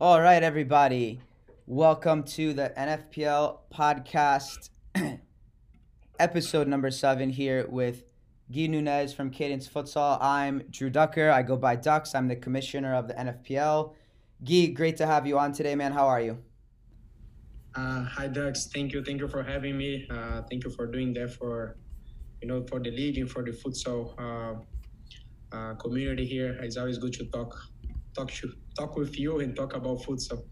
All right, everybody. Welcome to the NFPL podcast, episode number seven here with Gui Nunez from Cadence Futsal. I'm Drew Ducker. I go by Ducks. I'm the commissioner of the NFPL. Gui, great to have you on today, man. How are you? Uh, hi, Ducks. Thank you. Thank you for having me. Uh, thank you for doing that for, you know, for the league and for the futsal uh, uh, community here. It's always good to talk, talk to, talk with you and talk about futsal.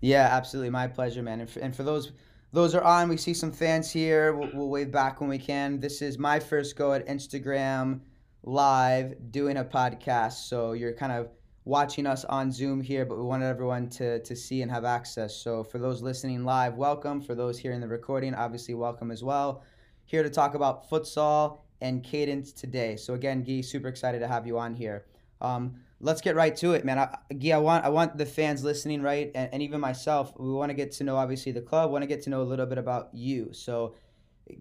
Yeah, absolutely. My pleasure, man. And for, and for those those are on, we see some fans here. We'll, we'll wave back when we can. This is my first go at Instagram live doing a podcast. So you're kind of watching us on Zoom here, but we wanted everyone to, to see and have access. So for those listening live, welcome. For those here in the recording, obviously welcome as well. Here to talk about futsal and cadence today. So again, Gui, super excited to have you on here. Um, let's get right to it, man. I, Gui, I want I want the fans listening, right, and, and even myself. We want to get to know obviously the club. Want to get to know a little bit about you. So,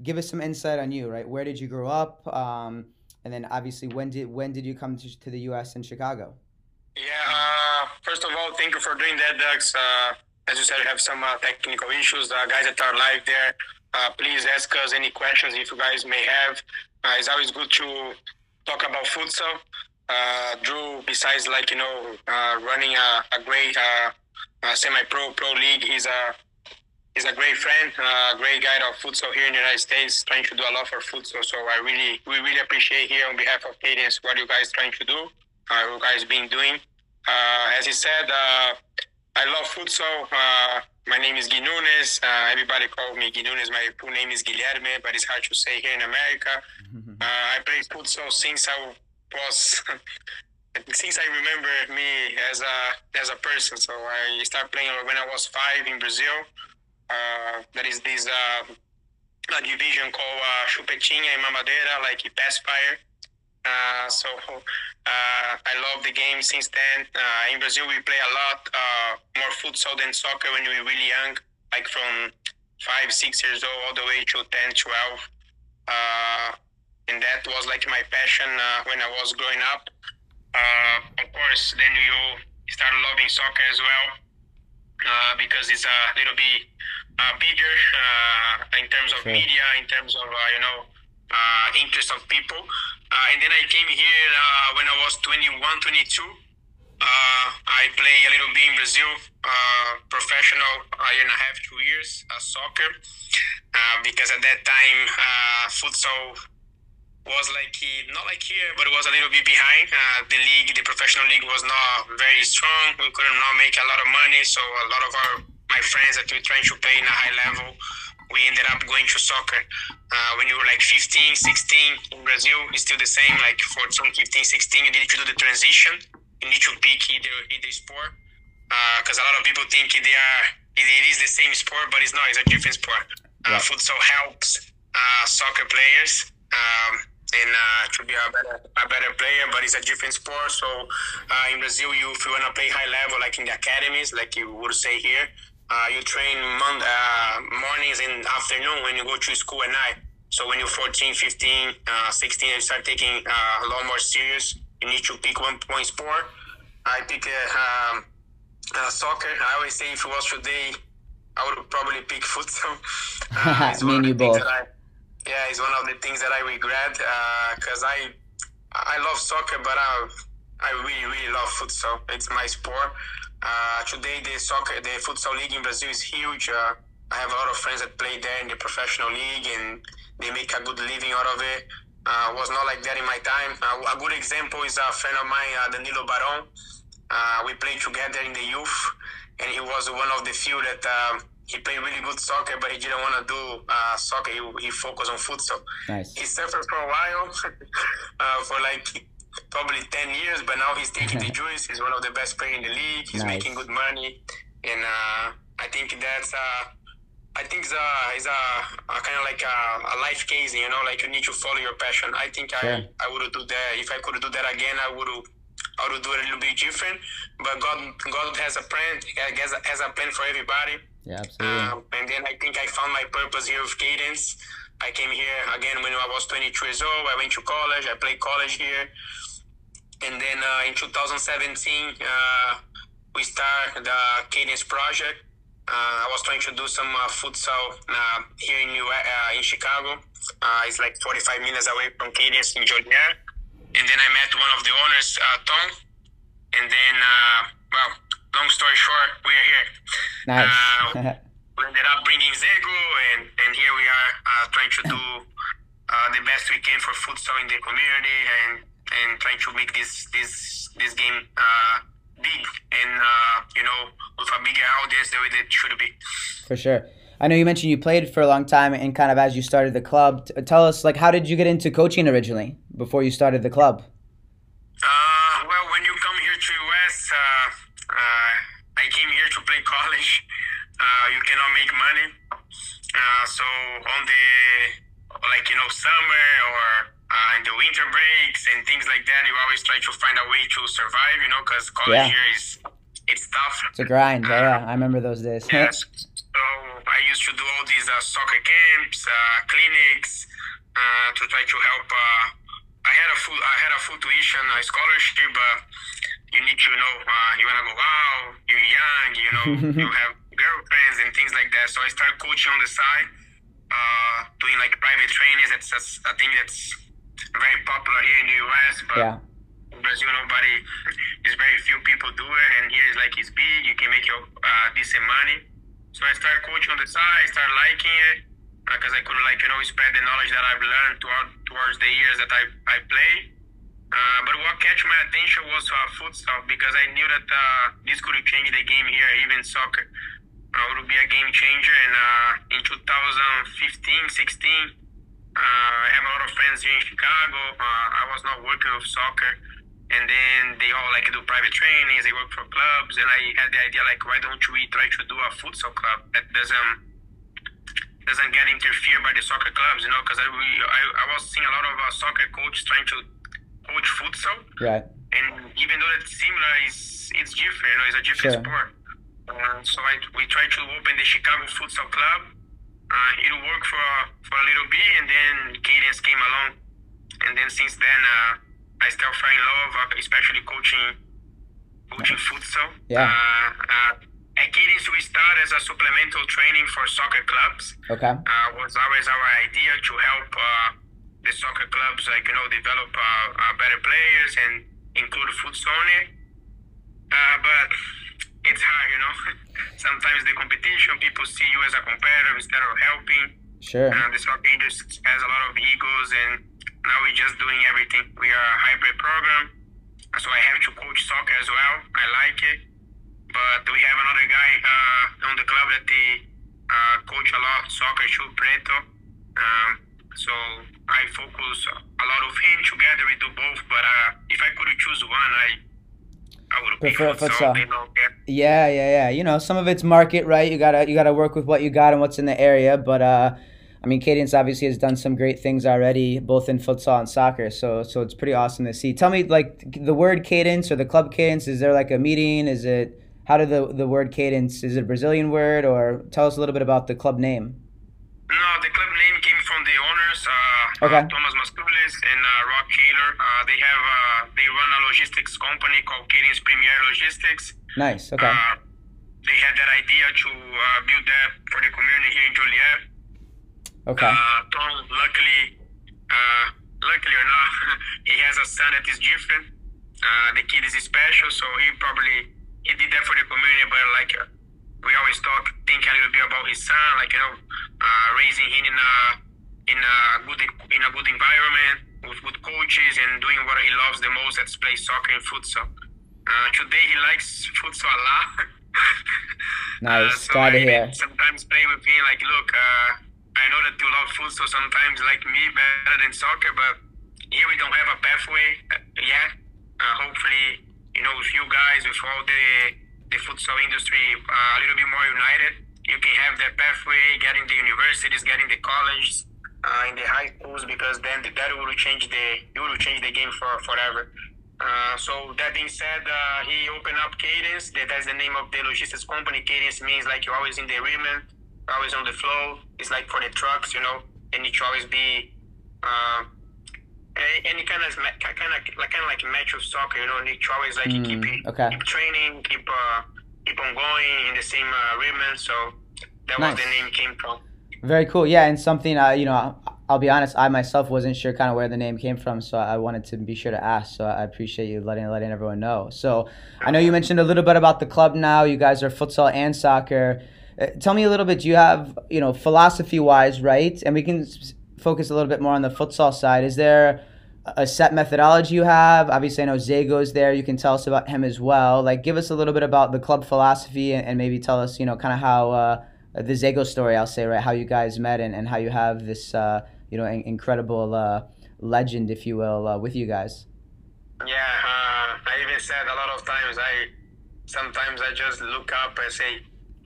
give us some insight on you, right? Where did you grow up? Um, and then obviously when did when did you come to, to the U.S. in Chicago? Yeah. Uh, first of all, thank you for doing that, Ducks. Uh, as you said, we have some uh, technical issues. The guys that are live there, uh, please ask us any questions if you guys may have. Uh, it's always good to talk about futsal uh, Drew, besides like you know uh, running a, a great uh, uh semi-pro pro league, he's a he's a great friend, a great guy of futsal here in the United States, trying to do a lot for futsal. So I really we really appreciate here on behalf of Cadence what you guys trying to do, uh, you guys been doing. Uh, as he said, I love futsal. my name is Gui Nunes. everybody call me Gui Nunes. My full name is Guilherme, but it's hard to say here in America. I played futsal since I was since I remember me as a as a person. So I started playing when I was five in Brazil. Uh, that is this uh, a division called uh, Chupetinha in Mamadeira, like Pacifier. Uh, so uh, I love the game since then. Uh, in Brazil, we play a lot uh, more futsal than soccer when we were really young, like from five, six years old all the way to 10, 12. And that was like my passion uh, when I was growing up. Uh, of course, then you start loving soccer as well uh, because it's a little bit uh, bigger uh, in terms of sure. media, in terms of uh, you know interest of people. and then I came here when I was 21, 22. I play a little bit in Brazil, professional, a year and a half, two years, soccer, because at that time, futsal was like not like here, but it was a little bit behind. Uh, the league, the professional league, was not very strong. We couldn't not make a lot of money, so a lot of our my friends that we trying to play in a high level, we ended up going to soccer. Uh, when you were like 15, 16 in Brazil, it's still the same. Like 14, 15, 16, you need to do the transition. You need to pick either either sport because uh, a lot of people think they are it is the same sport, but it's not. It's a different sport. Uh, yeah. Futsal helps uh, soccer players. Um, and uh, to be a better a better player. But it's a different sport. So uh, in Brazil, you if you wanna play high level, like in the academies, like you would say here, uh, you train mon- uh, mornings and afternoon when you go to school at night. So when you're 14, 15, uh, 16, you start taking uh, a lot more serious. You need to pick one point sport. I pick um, soccer. I always say if it was today, I would probably pick futsal. Me and you both. Yeah, it's one of the things that I regret because uh, I I love soccer, but I I really really love futsal. It's my sport. Uh, today the soccer the futsal league in Brazil is huge. Uh, I have a lot of friends that play there in the professional league and they make a good living out of it. Uh, was not like that in my time. Uh, a good example is a friend of mine, uh, Danilo Baron. Uh, we played together in the youth, and he was one of the few that um, he played really good soccer, but he didn't want to do uh, soccer. He, he focused on futsal. Nice. He suffered for a while, uh, for like probably 10 years, but now he's taking the juice. He's one of the best players in the league. He's nice. making good money. And uh, I think that's, uh, I think it's a, it's a, a kind of like a, a, life case, you know, like you need to follow your passion. I think. I, I would do that. If I could do that again, I would I would do it a little bit different. But God, God has a plan. Has has a plan for everybody. Yeah, absolutely. Um, and then I think I found my purpose here with Cadence. I came here again when I was 22 years old. I went to college. I played college here. And then uh, in 2017, uh, we start the Cadence project. Uh, I was trying to do some uh, futsal uh, here in uh, in Chicago. Uh, it's like 45 minutes away from Cadence in Joliet. And then I met one of the owners, uh, Tom. And then, well, long story short, we are here. Nice. Uh, we ended up bringing Zego, and, and here we are uh, trying to do uh, the best we can for futsal in the community and, and trying to make this this this game big and uh, you know with a bigger audience the way that it should be. For sure. I know you mentioned you played for a long time and kind of as you started the club. Tell us, like, how did you get into coaching originally before you started the club? Uh, well, when you come here to US, uh, I came here to play college. Uh, you cannot make money, uh, so on the like you know summer or uh, in the winter breaks and things like that, you always try to find a way to survive, you know, because college yeah. here is it's tough. It's a grind. Uh, yeah, I remember those days. yes. So I used to do all these uh, soccer camps, uh, clinics, uh, to try to help. Uh, I had a full I had a full tuition, a scholarship, but you need to know you wanna go out. You're young, you know, you have girlfriends and things like that. So I started coaching on the side, doing like private trainings. That's, that's a thing that's very popular here in the US, but yeah. Brazil, nobody, there's very few people do it, and here it's like it's big, you can make your uh, decent money. So I started coaching on the side, I started liking it, because I could like, you know, spread the knowledge that I've learned throughout, towards the years that I, I played. Uh, but what catch my attention was uh, futsal because I knew that uh, this could change the game here, even soccer. Uh, it would be a game changer. And uh, in 2015, 16, uh, I have a lot of friends here in Chicago. Uh, I was not working with soccer, and then they all like do private trainings. They work for clubs, and I had the idea like, why don't we try to do a futsal club that doesn't doesn't get interfered by the soccer clubs, you know? Because I, I, I was seeing a lot of uh, soccer coaches trying to coach futsal, right? And even though it's similar, it's it's different. You know, it's a different sure. sport. Uh, so I, we tried to open the Chicago Futsal Club uh, it worked for for a little bit, and then Cadence came along, and then since then uh, I started falling in love, uh, especially coaching coaching futsal. Yeah. Uh, uh, we started as a supplemental training for soccer clubs. Okay. Uh, was always our idea to help the soccer clubs, like you know, develop better players and include futsal in it. but it's hard, you know. Sometimes the competition, people see you as a competitor instead of helping. Sure. Uh, the soccer industry has a lot of egos, and now we're just doing everything. We are a hybrid program, so I have to coach soccer as well. I like it, but we have another guy uh, on the club that he uh, coach a lot soccer too, Preto. Um, so I focus a lot of him together. We do both, but uh, if I could choose one, I i would prefer futsal. Yeah, yeah, yeah. You know, some of it's market, right? You gotta you gotta work with what you got and what's in the area. But uh, I mean, Cadence obviously has done some great things already, both in futsal and soccer. So so it's pretty awesome to see. Tell me, like the word cadence or the club cadence. Is there like a meeting? Is it how did the the word cadence? Is it a Brazilian word, or tell us a little bit about the club name? No, the club name came from the owners, uh, okay. uh, Thomas Masculis and uh, Rock Kaler. Uh, they have uh, they run a logistics company called Cadence Premier Logistics. Nice. Okay. Uh, they had that idea to build that for the community here in Joliet. Okay. Tom, luckily, luckily or not, he has a son that is different. the kid is special, so he probably he did that for the community, but like we always talk, think a little bit about his son, like you know, uh, raising him in a in a good in a good environment with good coaches and doing what he loves the most, that's play soccer and futsal. Uh, today he likes futsal a lot. nice, uh, so glad to hear. Sometimes play with me, like, look, uh, I know that you love futsal sometimes like me better than soccer, but here we don't have a pathway uh, yet. Uh, hopefully, you know, with you guys, with all the the futsal industry uh, a little bit more united. You can have that pathway, getting the universities, getting the colleges, uh, in the high schools, because then that will change the it will change the game for forever. Uh, so that being said, uh, he opened up Cadence. That, That's the name of the logistics company. Cadence means like you're always in the rhythm, always on the flow. It's like for the trucks, you know, and it should always be uh, any kind of kind of like kind of like match with soccer, you know, to always like mm, keep okay. keep training, keep uh, keep on going in the same uh, rhythm. So that nice. was the name came from. Very cool. Yeah, and something uh, you know, I'll be honest, I myself wasn't sure kind of where the name came from, so I wanted to be sure to ask. So I appreciate you letting letting everyone know. So I know you mentioned a little bit about the club now. You guys are futsal and soccer. Uh, tell me a little bit. Do you have you know philosophy wise, right? And we can focus a little bit more on the futsal side. Is there a set methodology you have? Obviously, I know Zago's there. You can tell us about him as well. Like, give us a little bit about the club philosophy and, and maybe tell us, you know, kind of how uh, the Zago story, I'll say, right? How you guys met and, and how you have this, uh, you know, in- incredible uh, legend, if you will, uh, with you guys. Yeah, uh, I even said a lot of times, I sometimes I just look up and say,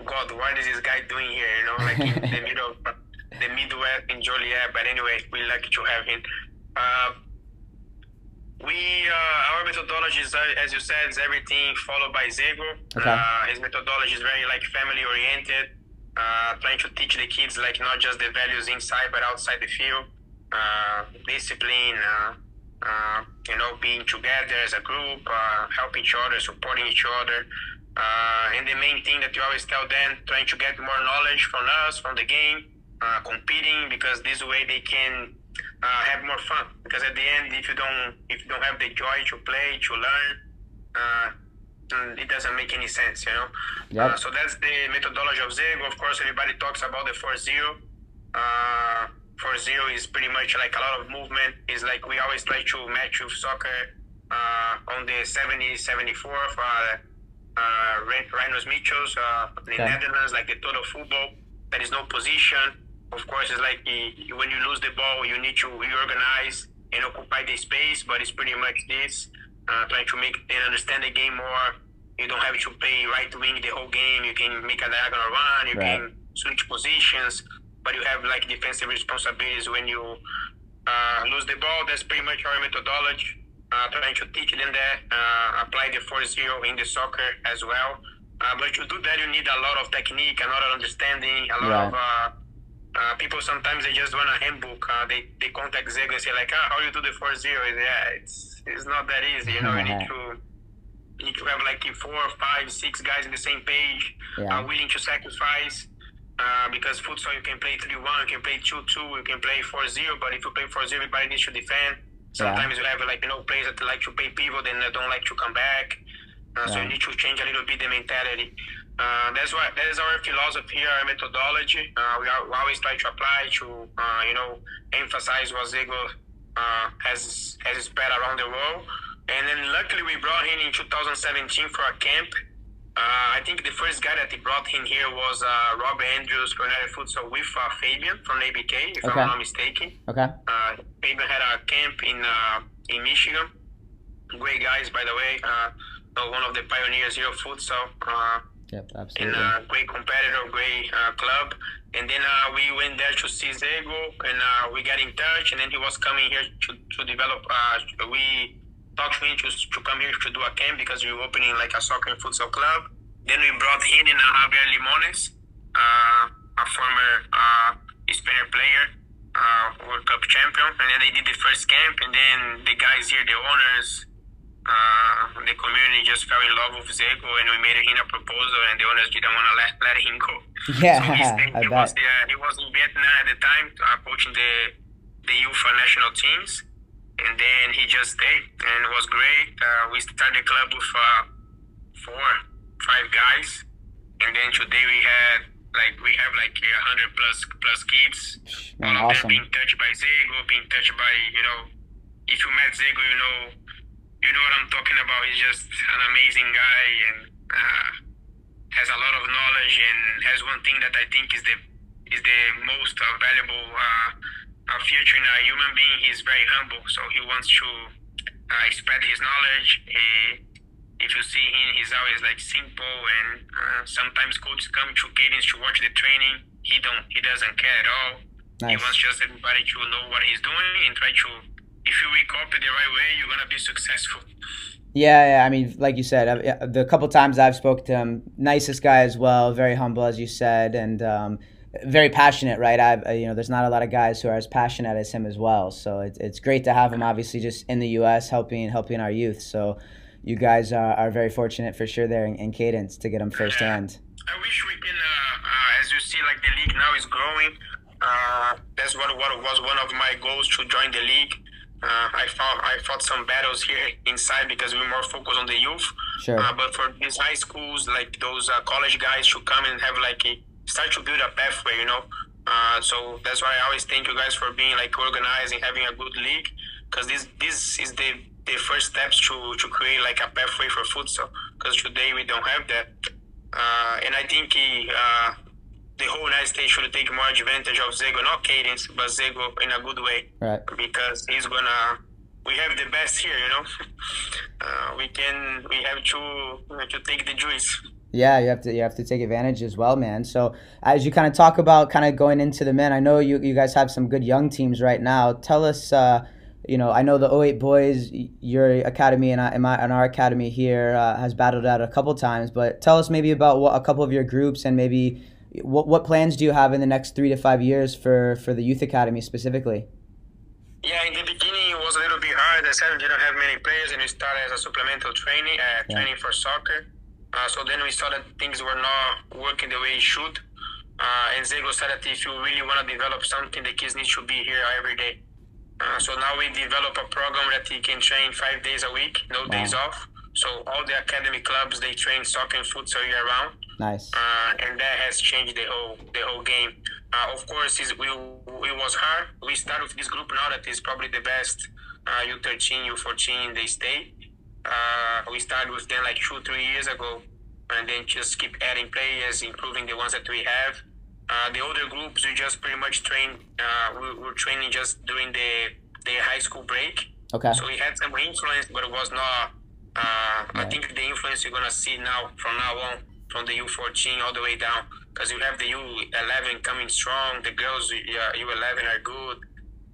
God, what is this guy doing here? You know, like in the middle, the Midwest in Joliet. But anyway, we lucky to have him. Uh, we uh, our methodology is, uh, as you said, is everything followed by Zago. Okay. Uh, his methodology is very like family oriented, uh, trying to teach the kids like not just the values inside but outside the field, uh, discipline, uh, you know, being together as a group, helping each other, supporting each other. and the main thing that you always tell them, trying to get more knowledge from us, from the game, competing, because this way they can uh, have more fun. Because at the end, if you don't if you don't have the joy to play to learn, uh, mm, it doesn't make any sense, you know. Yep. Uh, so that's the methodology of Zago. Of course, everybody talks about the 4-0. Uh, 4-0 is pretty much like a lot of movement. It's like we always try to match with soccer uh, on the 70, 74 for uh, uh, Rinus Michels, uh, in okay. Netherlands, like the total football. There is no position of course, it's like when you lose the ball, you need to reorganize and occupy the space. But it's pretty much this, uh, trying to make and understand the game more. You don't have to play right wing the whole game. You can make a diagonal run. You right. can switch positions, but you have like defensive responsibilities when you uh, lose the ball. That's pretty much our methodology. Uh, trying to teach them that, uh, apply the 4-0 in the soccer as well. Uh, but to do that, you need a lot of technique, a lot of understanding, a lot right. of uh, people sometimes they just want a handbook. Uh, they they contact Zago and say like, ah, how you do the four zero? Yeah, it's it's not that easy. You know, you need to you need to have like four, five, six guys in the same page, yeah. uh, willing to sacrifice. Uh, because futsal you can play three one, you can play two two, you can play four zero. But if you play four zero, everybody needs to defend. Sometimes yeah. you have like you know players that like to play pivot and don't like to come back. Uh, yeah. So you need to change a little bit the mentality. Uh, that's what that is our philosophy, our methodology. Uh, we, are, we, always try to apply to uh, you know emphasize what Zago uh, has has spread around the world. And then luckily we brought him in 2017 for a camp. Uh, I think the first guy that he brought in here was uh, Rob Andrews, Cornelia Futsal with Fabian from ABK, if okay. I'm not mistaken. Okay. Fabian had a camp in in Michigan. Great guys, by the way. One of the pioneers here of futsal. Yep, absolutely. And a uh, great competitor, great uh, club. And then uh, we went there to see Zago, and uh, we got in touch. And then he was coming here to, to develop. Uh, we talked to him to, to come here to do a camp because we were opening like a soccer and futsal club. Then we brought him in Javier Limones, a former Spanish player, World Cup champion. And then they did the first camp, and then the guys here, the owners, uh, the community just fell in love with Zago and we made him a proposal and the owners didn't want to let, let him go. Yeah, so he, I he bet. Was, yeah, he was in Vietnam at the time uh, coaching the, the youth national teams and then he just stayed and it was great. Uh, we started the club with uh, four, five guys and then today we had like we have like a hundred plus plus kids. Man, All of them being touched by Zago, being touched by you know, if you met Zago, you know you know what I'm talking about. He's just an amazing guy and uh, has a lot of knowledge and has one thing that I think is the is the most uh, valuable uh, feature in a human being. He's very humble, so he wants to uh, spread his knowledge. He, if you see him, he's always like simple and uh, sometimes coaches come to cadence to watch the training. He don't he doesn't care at all. Nice. He wants just everybody to know what he's doing and try to if you recopy the right way, you're gonna be successful. Yeah, yeah. I mean, like you said, the couple times I've spoke to him, nicest guy as well, very humble as you said, and um, very passionate. Right? I've you know, there's not a lot of guys who are as passionate as him as well. So it's it's great to have him. Obviously, just in the U.S. helping helping our youth. So you guys are, are very fortunate for sure there in, in Cadence to get him firsthand. I wish we can, uh, uh, as you see, like the league now is growing. Uh, that's what, what was one of my goals to join the league. Uh, I fought I fought some battles here inside because we are more focused on the youth. Sure. Uh, but for these high schools, like those uh, college guys, should come and have like a start to build a pathway, you know. Uh, so that's why I always thank you guys for being like organized and having a good league, because this this is the the first steps to to create like a pathway for futsal. Because today we don't have that, uh, and I think uh, the whole United States should take more advantage of Zego, not Cadence, but Zego in a good way. Right. Because he's gonna. We have the best here, you know. Uh, we can. We have to to take the juice. Yeah, you have to you have to take advantage as well, man. So as you kind of talk about kind of going into the men, I know you you guys have some good young teams right now. Tell us, uh, you know, I know the 08 boys, your academy and, I, and, my, and our academy here uh, has battled out a couple times, but tell us maybe about what, a couple of your groups and maybe what what plans do you have in the next three to five years for for the youth academy specifically? Yeah, in the beginning it was a little bit hard. I said we didn't have many players, and we started as a supplemental training, uh, yeah. training for soccer. Uh, so then we saw that things were not working the way it should. Uh, and Zego said that if you really want to develop something, the kids need to be here every day. Uh, so now we develop a program that he can train five days a week, no wow. days off. So all the academy clubs they train soccer and futsal year round. Nice. Uh, and that has changed the whole the whole game. Uh, of course, it, we, it was hard. We started with this group now that is probably the best uh, U13, U14 in the state. Uh, we started with them like two, three years ago, and then just keep adding players, improving the ones that we have. Uh, the older groups, we just pretty much train. Uh, we were training just during the the high school break. Okay. So we had some influence, but it was not. Uh, right. I think the influence you're gonna see now from now on from the U14 all the way down because you have the U11 coming strong. The girls U11 are good.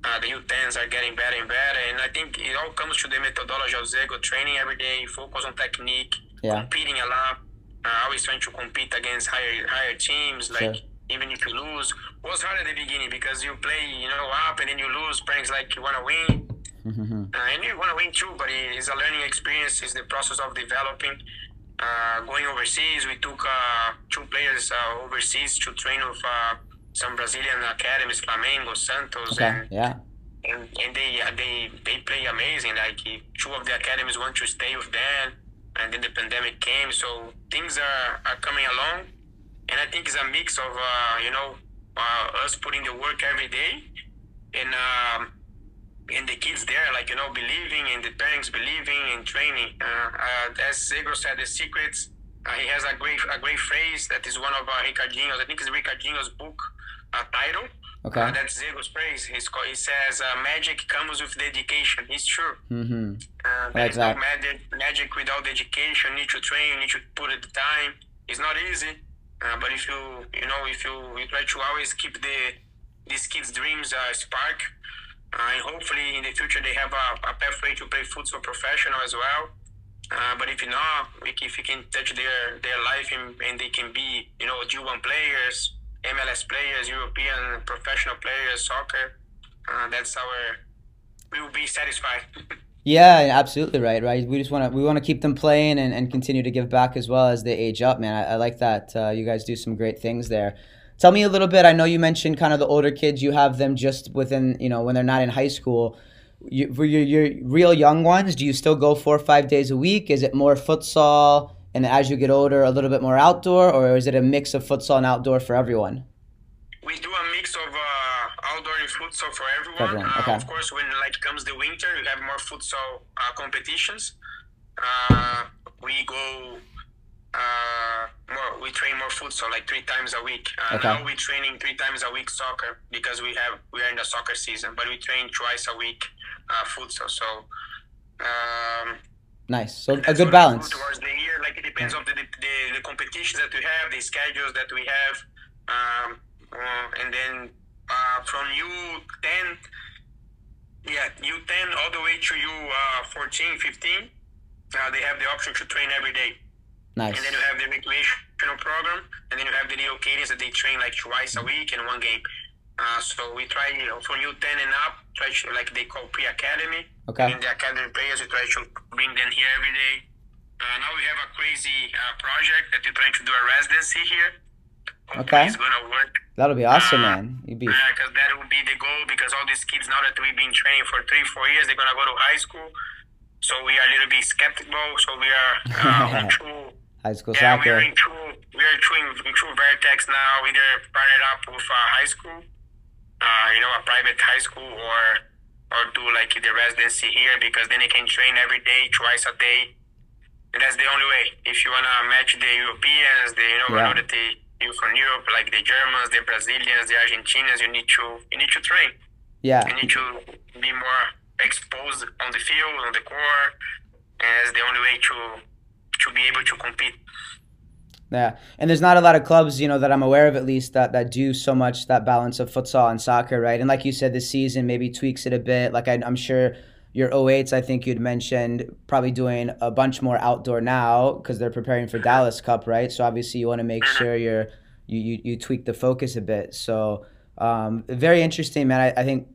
Uh, the U10s are getting better and better, and I think it all comes to the methodology of Zego training every day, focus on technique, yeah. competing a lot, uh, always trying to compete against higher higher teams. Like sure. even if you lose, it was hard at the beginning because you play, you know, up and then you lose. Parents like you want to win, mm-hmm. uh, and you want to win too. But it's a learning experience. It's the process of developing. Uh, going overseas, we took uh, two players uh, overseas to train with uh, some Brazilian academies, Flamengo, Santos, okay. and yeah. and, and they they they play amazing. Like two of the academies want to stay with them, and then the pandemic came, so things are, are coming along, and I think it's a mix of uh, you know uh, us putting the work every day, and um, and the kids there, like you know, believing and the parents believing and training. Uh, uh, as Zego said, the secrets. Uh, he has a great a great phrase that is one of uh, Ricardinho's. I think it's Ricardinho's book uh, title. Okay. Uh, that's Zego's phrase. He's called, he says, uh, "Magic comes with dedication." It's true. Mm-hmm. Uh, no magic, magic without dedication. You need to train. You need to put it the time. It's not easy, uh, but if you you know if you, you try to always keep the these kids' dreams uh, spark and hopefully in the future they have a, a pathway to play futsal professional as well. Uh, but if not, if you can touch their their life and, and they can be, you know, D1 players, MLS players, European professional players, soccer, uh, that's our. We will be satisfied. yeah, absolutely right. Right. We just want to we want to keep them playing and, and continue to give back as well as they age up. Man, I, I like that. Uh, you guys do some great things there. Tell me a little bit. I know you mentioned kind of the older kids. You have them just within, you know, when they're not in high school. You, for your, your real young ones, do you still go four or five days a week? Is it more futsal, and as you get older, a little bit more outdoor, or is it a mix of futsal and outdoor for everyone? We do a mix of uh, outdoor and futsal for everyone. everyone. Uh, okay. Uh, of course, when like comes the winter, we have more futsal uh, competitions. Uh, we go uh, more we train more futsal like three times a week. Uh, okay. Now we're training three times a week soccer because we have we are in the soccer season, but we train twice a week uh, futsal. So. Um, nice. So a good balance. Towards the year, like it depends on the, the, the competitions that we have, the schedules that we have, um, uh, and then uh, from U ten, yeah, U ten all the way to U uh, 14, 15, uh, they have the option to train every day. Nice. And then you have the recreational program, and then you have the little kids that they train like twice a week in one game. Uh, so we try, you know, for U10 and up, try to, like they call pre-academy. Okay. And the academy players, we try to bring them here every day. Uh, now we have a crazy uh, project that we're trying to do a residency here. Hopefully Okay. It's gonna work. That'll be awesome, Uh, man. You'd be because that would be the goal. Because all these kids now that we've been training for three, four years, they're gonna go to high school. So we are a little bit skeptical. So we are uh, on true. High school Yeah, we are in true. We are true in true Vertex now. Either partnered up with a high school, uh, you know, a private high school, or or do like the residency here because then they can train every day, twice a day. And that's the only way. If you wanna match the Europeans, the you know, Yeah. know the you from Europe, like the Germans, the Brazilians, the Argentinians, you need to you need to train. Yeah, You need to be more exposed on the field, on the court, and that's the only way to to be able to compete. Yeah, and there's not a lot of clubs, you know, that I'm aware of at least that that do so much that balance of futsal and soccer, right? And like you said, this season maybe tweaks it a bit. Like I, I'm sure your 08s, I think you'd mentioned probably doing a bunch more outdoor now because they're preparing for Dallas Cup, right? So obviously you want to make sure you're you you, you tweak the focus a bit. So um, very interesting, man. I, I think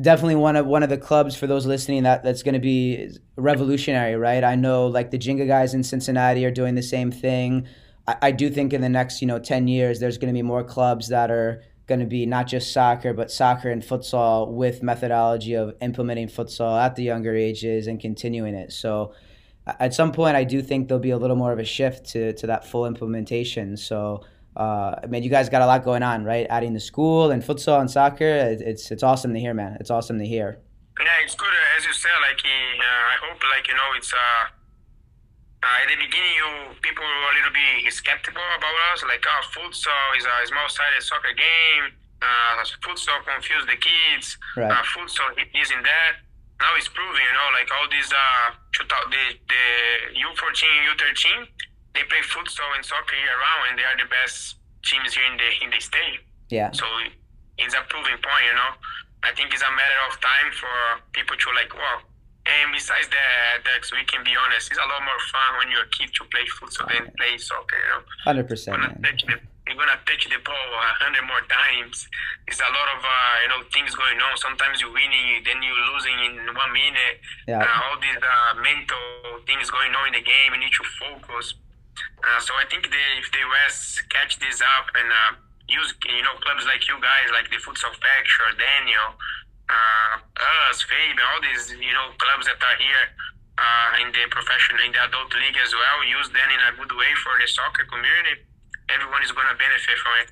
definitely one of one of the clubs for those listening that that's going to be revolutionary, right? I know like the Jenga guys in Cincinnati are doing the same thing. I, I do think in the next you know ten years there's going to be more clubs that are going to be not just soccer but soccer and futsal with methodology of implementing futsal at the younger ages and continuing it. So at some point I do think there'll be a little more of a shift to to that full implementation. So. Uh, I mean, you guys got a lot going on, right? Adding the school and futsal and soccer. It, it's it's awesome to hear, man. It's awesome to hear. Yeah, it's good uh, as you said. Like uh, I hope, like you know, it's uh, uh, at the beginning, you people were a little bit skeptical about us. Like, oh, futsal is a small-sided soccer game. Uh, futsal confused the kids. Right. Uh, futsal isn't that. Now it's proving, you know, like all these uh, the the U14, U13, they play futsal and soccer year round, and they are the best teams here in the in the state. Yeah. So it's a proving point, you know. I think it's a matter of time for people to like, well. And besides that, Dex, we can be honest, it's a lot more fun when you're a kid to play futsal than play soccer. You know, Hundred percent, you're gonna touch the you're gonna touch the ball a hundred more times. There's a lot of uh, you know things going on. Sometimes you're winning, then you're losing in one minute. Yeah. Uh, all these uh, mental things going on in the game. You need to focus. Uh, so I think the, if the West catch this up and uh, use you know clubs like you guys, like the Futsal Factory, Daniel, uh, us, Fabe, all these you know clubs that are here uh, in the professional in the adult league as well, use them in a good way for the soccer community. Everyone is gonna benefit from it.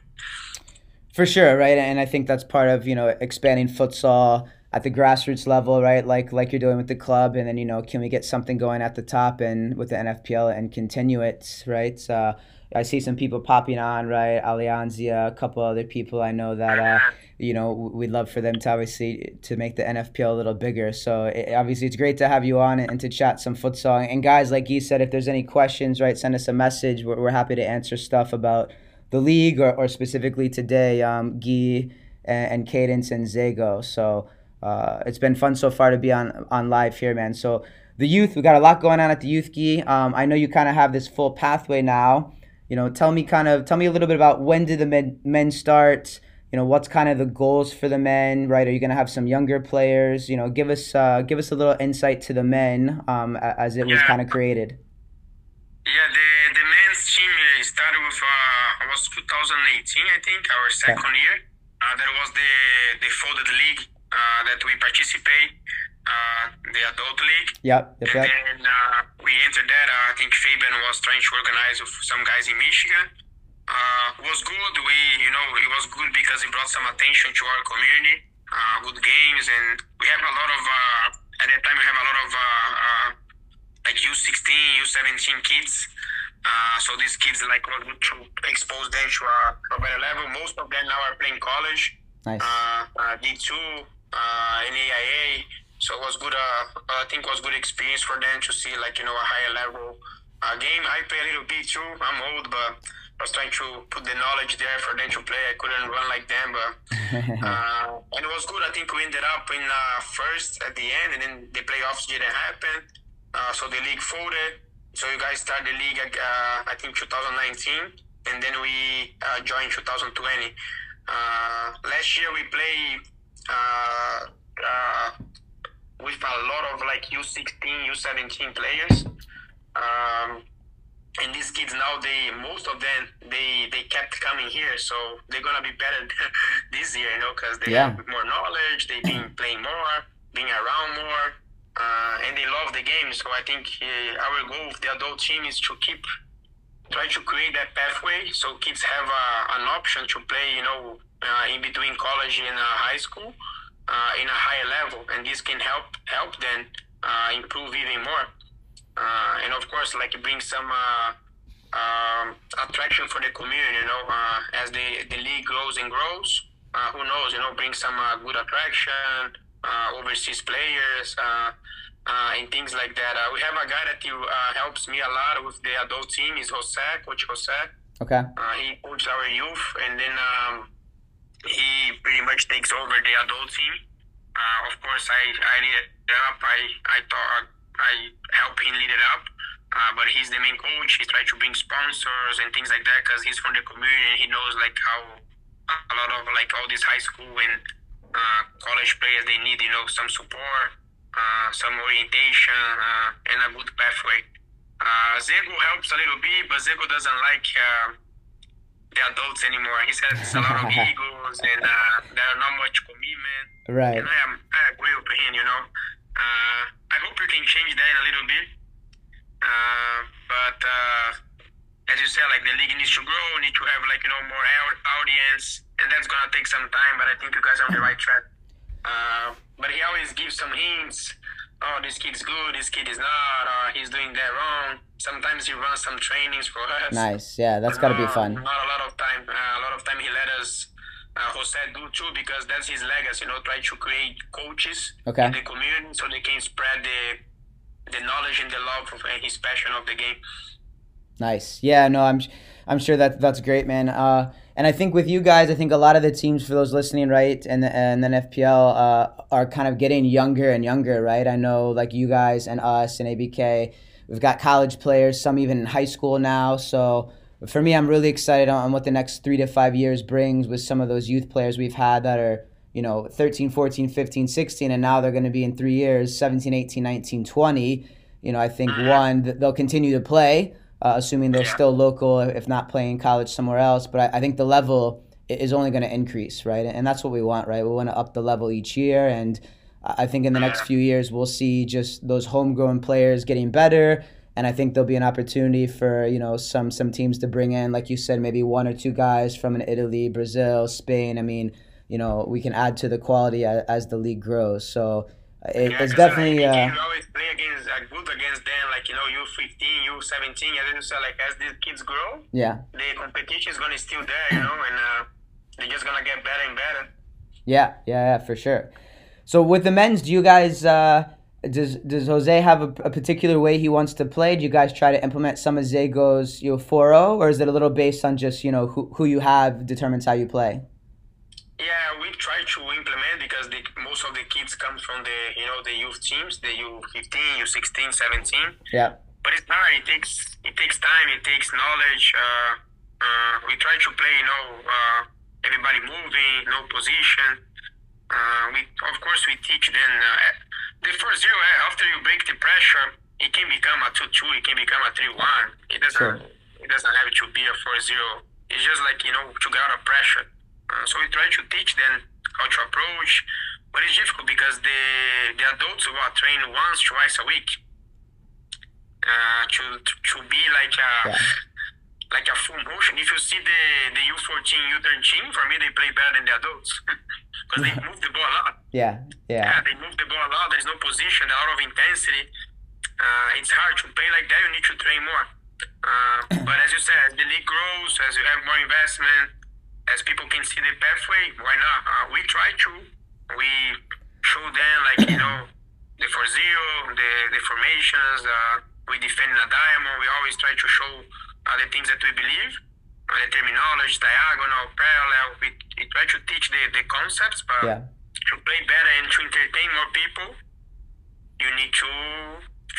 For sure, right? And I think that's part of you know expanding futsal at the grassroots level, right? Like like you're doing with the club, and then you know can we get something going at the top and with the NFPL and continue it, right? Uh, I see some people popping on, right? Alianzia, a couple other people I know that uh, you know we'd love for them to obviously to make the NFPL a little bigger. So it, obviously it's great to have you on and, to chat some futsal. And guys, like you said, if there's any questions, right, send us a message. We're, we're happy to answer stuff about the league or, or specifically today, um, Gui and, and Cadence and Zago. So uh, it's been fun so far to be on on live here, man. So the youth, we got a lot going on at the youth Gui. Um, I know you kind of have this full pathway now. You know, tell me kind of tell me a little bit about when did the men, men start? You know, what's kind of the goals for the men, right? Are you going to have some younger players? You know, give us uh, give us a little insight to the men um, as it was kind of created. Yeah, the the men's team uh, started with uh, was 2018, I think, our second year. Uh, that was the the folded league uh, that we participate, uh, the adult league. Yep, yep, And yep. then uh, we entered that. Uh, I think Fabian was trying to organize with some guys in Michigan. Uh, was good. We, you know, it was good because it brought some attention to our community. Uh, good games, and we have a lot of. Uh, at that time, we have a lot of uh, uh, like U16, U17 kids. Uh, so these kids like were good to expose them to a, to a better level. Most of them now are playing college Nice. uh, uh, D2, uh, NAIA. So it was good. Uh, I think it was good experience for them to see like you know a higher level uh, game. I play a little bit too. I'm old, but I was trying to put the knowledge there for them to play. I couldn't run like them, but uh, and it was good. I think we ended up in uh, first at the end, and then the playoffs didn't happen. Uh, so the league folded. So you guys started the league, uh, I think 2019, and then we uh, joined 2020. Uh, last year we played uh, uh, with a lot of like U16, U17 players. Um, and these kids now, they most of them they they kept coming here, so they're gonna be better this year, you know, because they yeah. have more knowledge, they've been playing more, being around more, uh, and they love the game. So I think uh, our goal with the adult team is to keep try to create that pathway so kids have a, an option to play, you know, uh, in between college and uh, high school uh, in a higher level, and this can help help them uh, improve even more. Uh, and of course, like bring some uh, um, attraction for the community. You know, as the the league grows and grows, who knows? You know, bring some good attraction, overseas players uh, and things like that. Uh, we have a guy that uh, helps me a lot with the adult team. Is Jose, Coach Jose. Okay. Uh, he coaches our youth, and then um, he pretty much takes over the adult team. Uh, of course, I I lead it up. I I thought I help him lead it up. Uh, but he's the main coach. He tries to bring sponsors and things like that because he's from the community and he knows like how a lot of like all these high school and college players they need you know some support uh, some orientation uh, and a good pathway. Uh, Zego helps a little bit, but Zego doesn't like the adults anymore. He says it's a lot of egos and uh, there are not much commitment. Right. And I am I agree with him. You know, uh, I hope we can change that a little bit. Uh, but as you said, like the league needs to grow, need to have like you know more audience, and that's gonna take some time. But I think you guys are on the right track. Uh, but he always gives some hints. Oh, this kid's good. This kid is not. Or he's doing that wrong. Sometimes he runs some trainings for us. Nice. Yeah, that's got to be fun. Not a lot of time. Uh, a lot of time he let us. Uh, Jose do too because that's his legacy. You know, try to create coaches okay. in the community so they can spread the the knowledge and the love of his passion of the game. Nice. Yeah. No, I'm. I'm sure that that's great, man. Uh, and I think with you guys, I think a lot of the teams, for those listening, right, and and then FPL uh, are kind of getting younger and younger, right? I know like you guys and us and ABK, we've got college players, some even in high school now. So for me, I'm really excited on what the next three to five years brings with some of those youth players we've had that are you know 13 14 15 16 and now they're going to be in three years 17 18 19 20 you know i think one they'll continue to play uh, assuming they're still local, if not playing college somewhere else. But I, I think the level is only going to increase, right? And that's what we want, right? We want to up the level each year. And I think in the next few years, we'll see just those homegrown players getting better. And I think there'll be an opportunity for you know some some teams to bring in, like you said, maybe one or two guys from an Italy, Brazil, Spain. I mean, you know, we can add to the quality as, as the league grows. So it, yeah, it's definitely. Like, uh, you always play against uh, good against them, like you know, you 15, you 17, and then so like as these kids grow, yeah, the competition is gonna still there, you know, and uh, they're just gonna get better and better. Yeah, yeah, yeah, for sure. So with the men's, do you guys? Uh, does does Jose have a, a, particular way he wants to play? Do you guys try to implement some of Zego's you know 4 or is it a little based on just you know who who you have determines how you play? Yeah, we try to implement because the, most of the kids come from the you know the youth teams, the U fifteen, U 16, 17. Yeah. But it's hard. It takes it takes time. It takes knowledge. Uh, uh, we try to play, you know, uh, everybody moving, no position. Uh, we of course we teach them uh, the first zero uh, after you break the pressure, it can become a two two. It can become a three one. It doesn't. Sure. It doesn't have to be a four zero. It's just like you know to get out of pressure. Uh, so we try to teach them how to approach, but it's difficult because the the adults who are trained once, twice a week uh, to, to, to be like a yeah. like a full motion. If you see the the U fourteen, U thirteen, for me they play better than the adults because they move the ball a lot. Yeah, yeah. Yeah, they move the ball a lot. There's no position, a lot of intensity. Uh, it's hard to play like that. You need to train more. Uh, but as you said, as the league grows as you have more investment as people can see the pathway, why not? Uh, we try to. We show them like you know the four zero, the the formations. Uh, we defend a diamond. We always try to show uh, the things that we believe, uh, the terminology, diagonal, parallel. We, we try to teach the, the concepts, but yeah. to play better and to entertain more people, you need to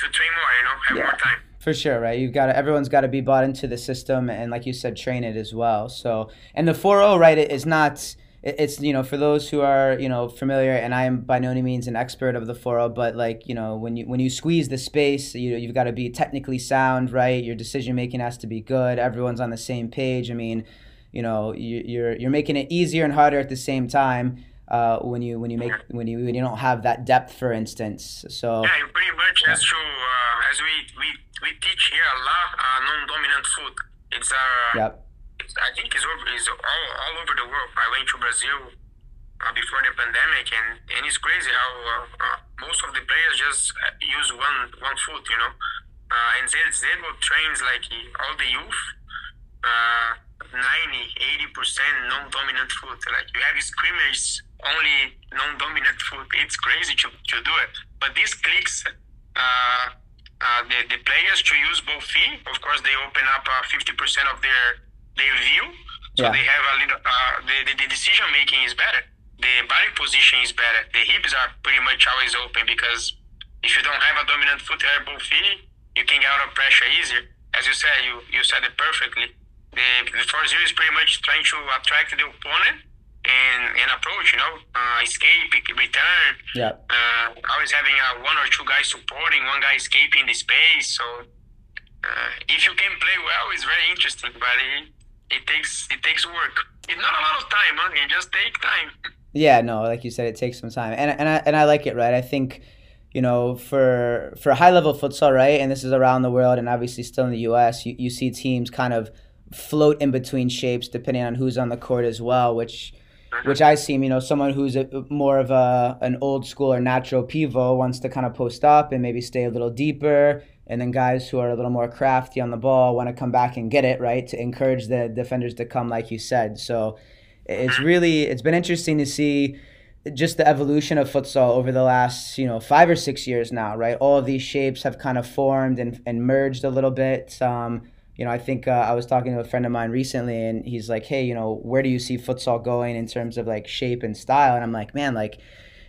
to train more. You know, have yeah. more time. For sure, right? You've got to, everyone's got to be bought into the system and, like you said, train it as well. So, and the 4.0, right, It is not it's you know for those who are you know familiar and i am by no means an expert of the foro oh, but like you know when you when you squeeze the space you you've got to be technically sound right your decision making has to be good everyone's on the same page i mean you know you, you're you're making it easier and harder at the same time uh, when you when you make when you when you don't have that depth for instance so yeah pretty much that's true uh, as we, we we teach here a lot uh, non-dominant foot it's uh yep I think it's, over, it's all, all over the world. I went to Brazil uh, before the pandemic, and, and it's crazy how uh, uh, most of the players just uh, use one one foot, you know. Uh, and Zago trains like all the youth, uh, 90, 80% non-dominant foot. Like you have screamers only non-dominant foot. It's crazy to, to do it. But these clicks, uh, uh, the, the players to use both feet, of course, they open up uh, 50% of their their view. So yeah. they have a little. Uh, the, the, the decision making is better. The body position is better. The hips are pretty much always open because if you don't have a dominant foot elbow feet, you can get out of pressure easier. As you said, you you said it perfectly. The the four zero is pretty much trying to attract the opponent and, and approach, you know, uh, escape, return. Yeah. Uh, always having uh, one or two guys supporting, one guy escaping the space. So uh, if you can play well, it's very interesting. But it, it takes it takes work. It's not a lot of time, huh? It just take time. Yeah, no, like you said, it takes some time, and and I and I like it, right? I think, you know, for for high level futsal, right, and this is around the world, and obviously still in the U.S., you, you see teams kind of float in between shapes depending on who's on the court as well, which. Which I seem, you know, someone who's a, more of a an old school or natural pivot wants to kind of post up and maybe stay a little deeper. And then guys who are a little more crafty on the ball want to come back and get it right to encourage the defenders to come like you said. So it's really it's been interesting to see just the evolution of futsal over the last you know five or six years now right? All of these shapes have kind of formed and, and merged a little bit. Um, you know i think uh, i was talking to a friend of mine recently and he's like hey you know where do you see futsal going in terms of like shape and style and i'm like man like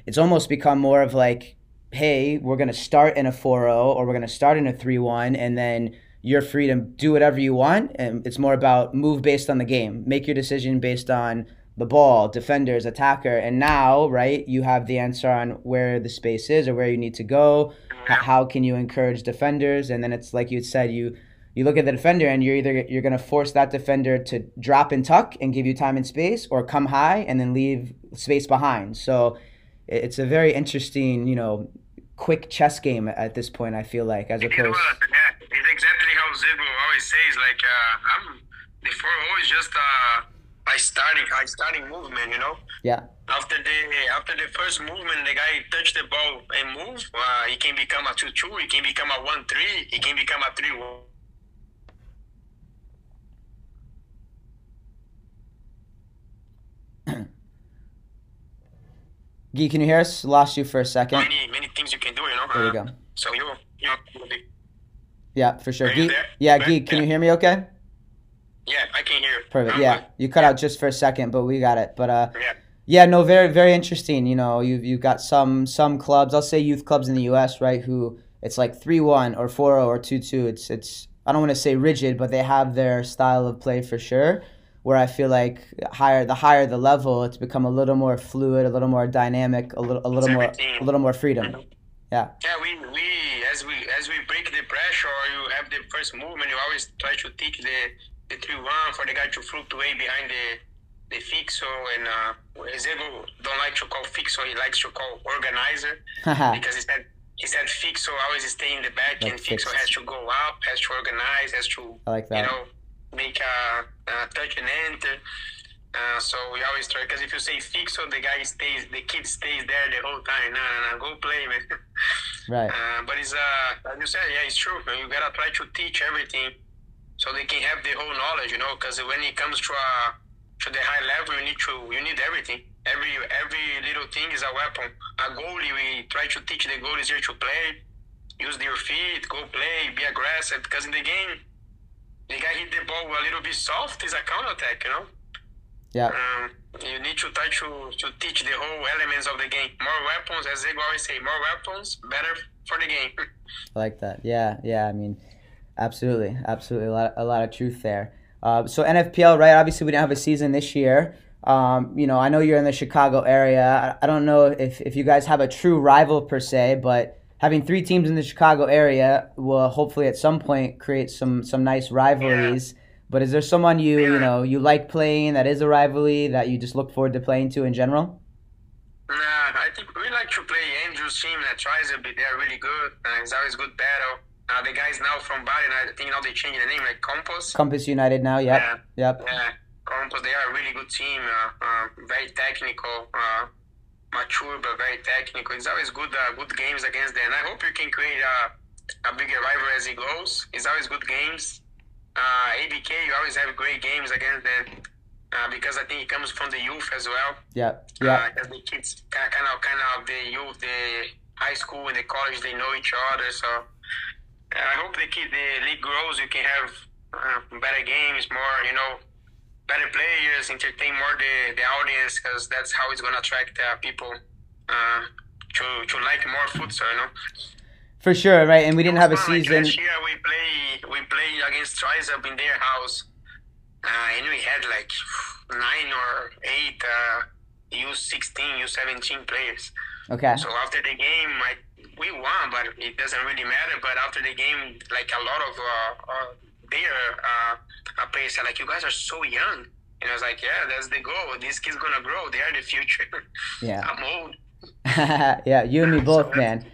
it's almost become more of like hey, we're to start in a 4 0 or we're to start in a 3 1, and then you're free to do whatever you want. And it's more about move based on the game, make your decision based on the ball, defenders, attacker. And now, right, you have the answer on where the space is or where you need to go. How can you encourage defenders? And then it's like you said, you you look at the defender and you're either you're going to force that defender to drop and tuck and give you time and space or come high and then leave space behind so it's a very interesting you know quick chess game at this point. I feel like as opposed. Yeah, it's exactly how Zago always says. Like uh, I'm before always just uh, a starting a starting movement. You know. Yeah. After the after the first movement, the guy touch the ball and move. Uh, he can become a two two. He can become a one three. He can become a three Gui, can you hear us? Lost you for a second. Many, many things you can do, you know. There you go. So you, you yeah, for sure. Gui, yeah, Gui, can you hear me okay? Yeah, I can hear. You. Perfect. Yeah, you cut out just for a second, but we got it. But uh, yeah. Yeah, no, very, very interesting. You know, you've you've got some some clubs. I'll say youth clubs in the U.S. Right, who it's like three one or four zero or two two. It's it's I don't want to say rigid, but they have their style of play for sure where I feel like higher the higher the level, it's become a little more fluid, a little more dynamic, a little a little more a little more freedom. Yeah. Yeah, we, we as we as we break the pressure or you have the first movement, you always try to take the the three one for the guy to fluctuate behind the the fixo and uh Zago don't like to call fixo, he likes to call organizer because he said he said fixo always stay in the back like and fixo fixed. has to go up, has to organize, has to I like that. you know make a, a touch and enter. Uh, so we always try because if you say fix, so the guy stays, the kid stays there the whole time. No, no, no, go play, man. right. Uh, but it's uh, like you said, yeah, it's true. Man. You gotta try to teach everything so they can have the whole knowledge, you know. Because when it comes to a to the high level, you need to you need everything. Every every little thing is a weapon. A goalie, we try to teach the goalies here to play, use their feet, go play, be aggressive. Because in the game guy hit the ball a little bit soft is a counter attack, you know. Yeah. Um, you need to try to, to teach the whole elements of the game. More weapons, as they always say, more weapons, better for the game. I like that. Yeah, yeah. I mean, absolutely, absolutely. A lot, a lot of truth there. Uh, so NFPL, right? Obviously, we didn't have a season this year. Um, you know, I know you're in the Chicago area. I, I don't know if, if you guys have a true rival per se, but having three teams in the Chicago area will hopefully at some point create some some nice rivalries. Yeah. But is there someone you yeah. you know you like playing that is a rivalry that you just look forward to playing to in general? Nah, I think we like to play Andrew's team that tries a bit. They're really good. Uh, it's always good battle. Uh, the guys now from Bari, I think now they changed the name like Compass. Compass United now. Yep. Yeah. Yep. Yeah. Compass, they are a really good team. Uh, uh, very technical, uh, mature but very technical. It's always good, uh, good games against them. I hope you can create a, a bigger rival as it goes. It's always good games. ABK, you always have great games against them. Uh, because I think it comes from the youth as well. Yeah, yeah. Uh, the kids kind of, kind of the youth, the high school and the college, they know each other. So I hope the kid, the league grows. You can have uh, better games, more, you know, better players, entertain more the, the audience, because that's how it's gonna attract uh, people uh, to to like more futsal, you know. For sure, right? And we didn't have a season. Like last year we play we play against Trizub in their house, uh, and we had like nine or eight uh, U sixteen, U seventeen players. Okay. So after the game, I, we won, but it doesn't really matter. But after the game, like a lot of uh, uh, their uh, players said, like, you guys are so young. And I was like, yeah, that's the goal. These kids gonna grow. They are the future. Yeah. I'm old. yeah, you and me both, man.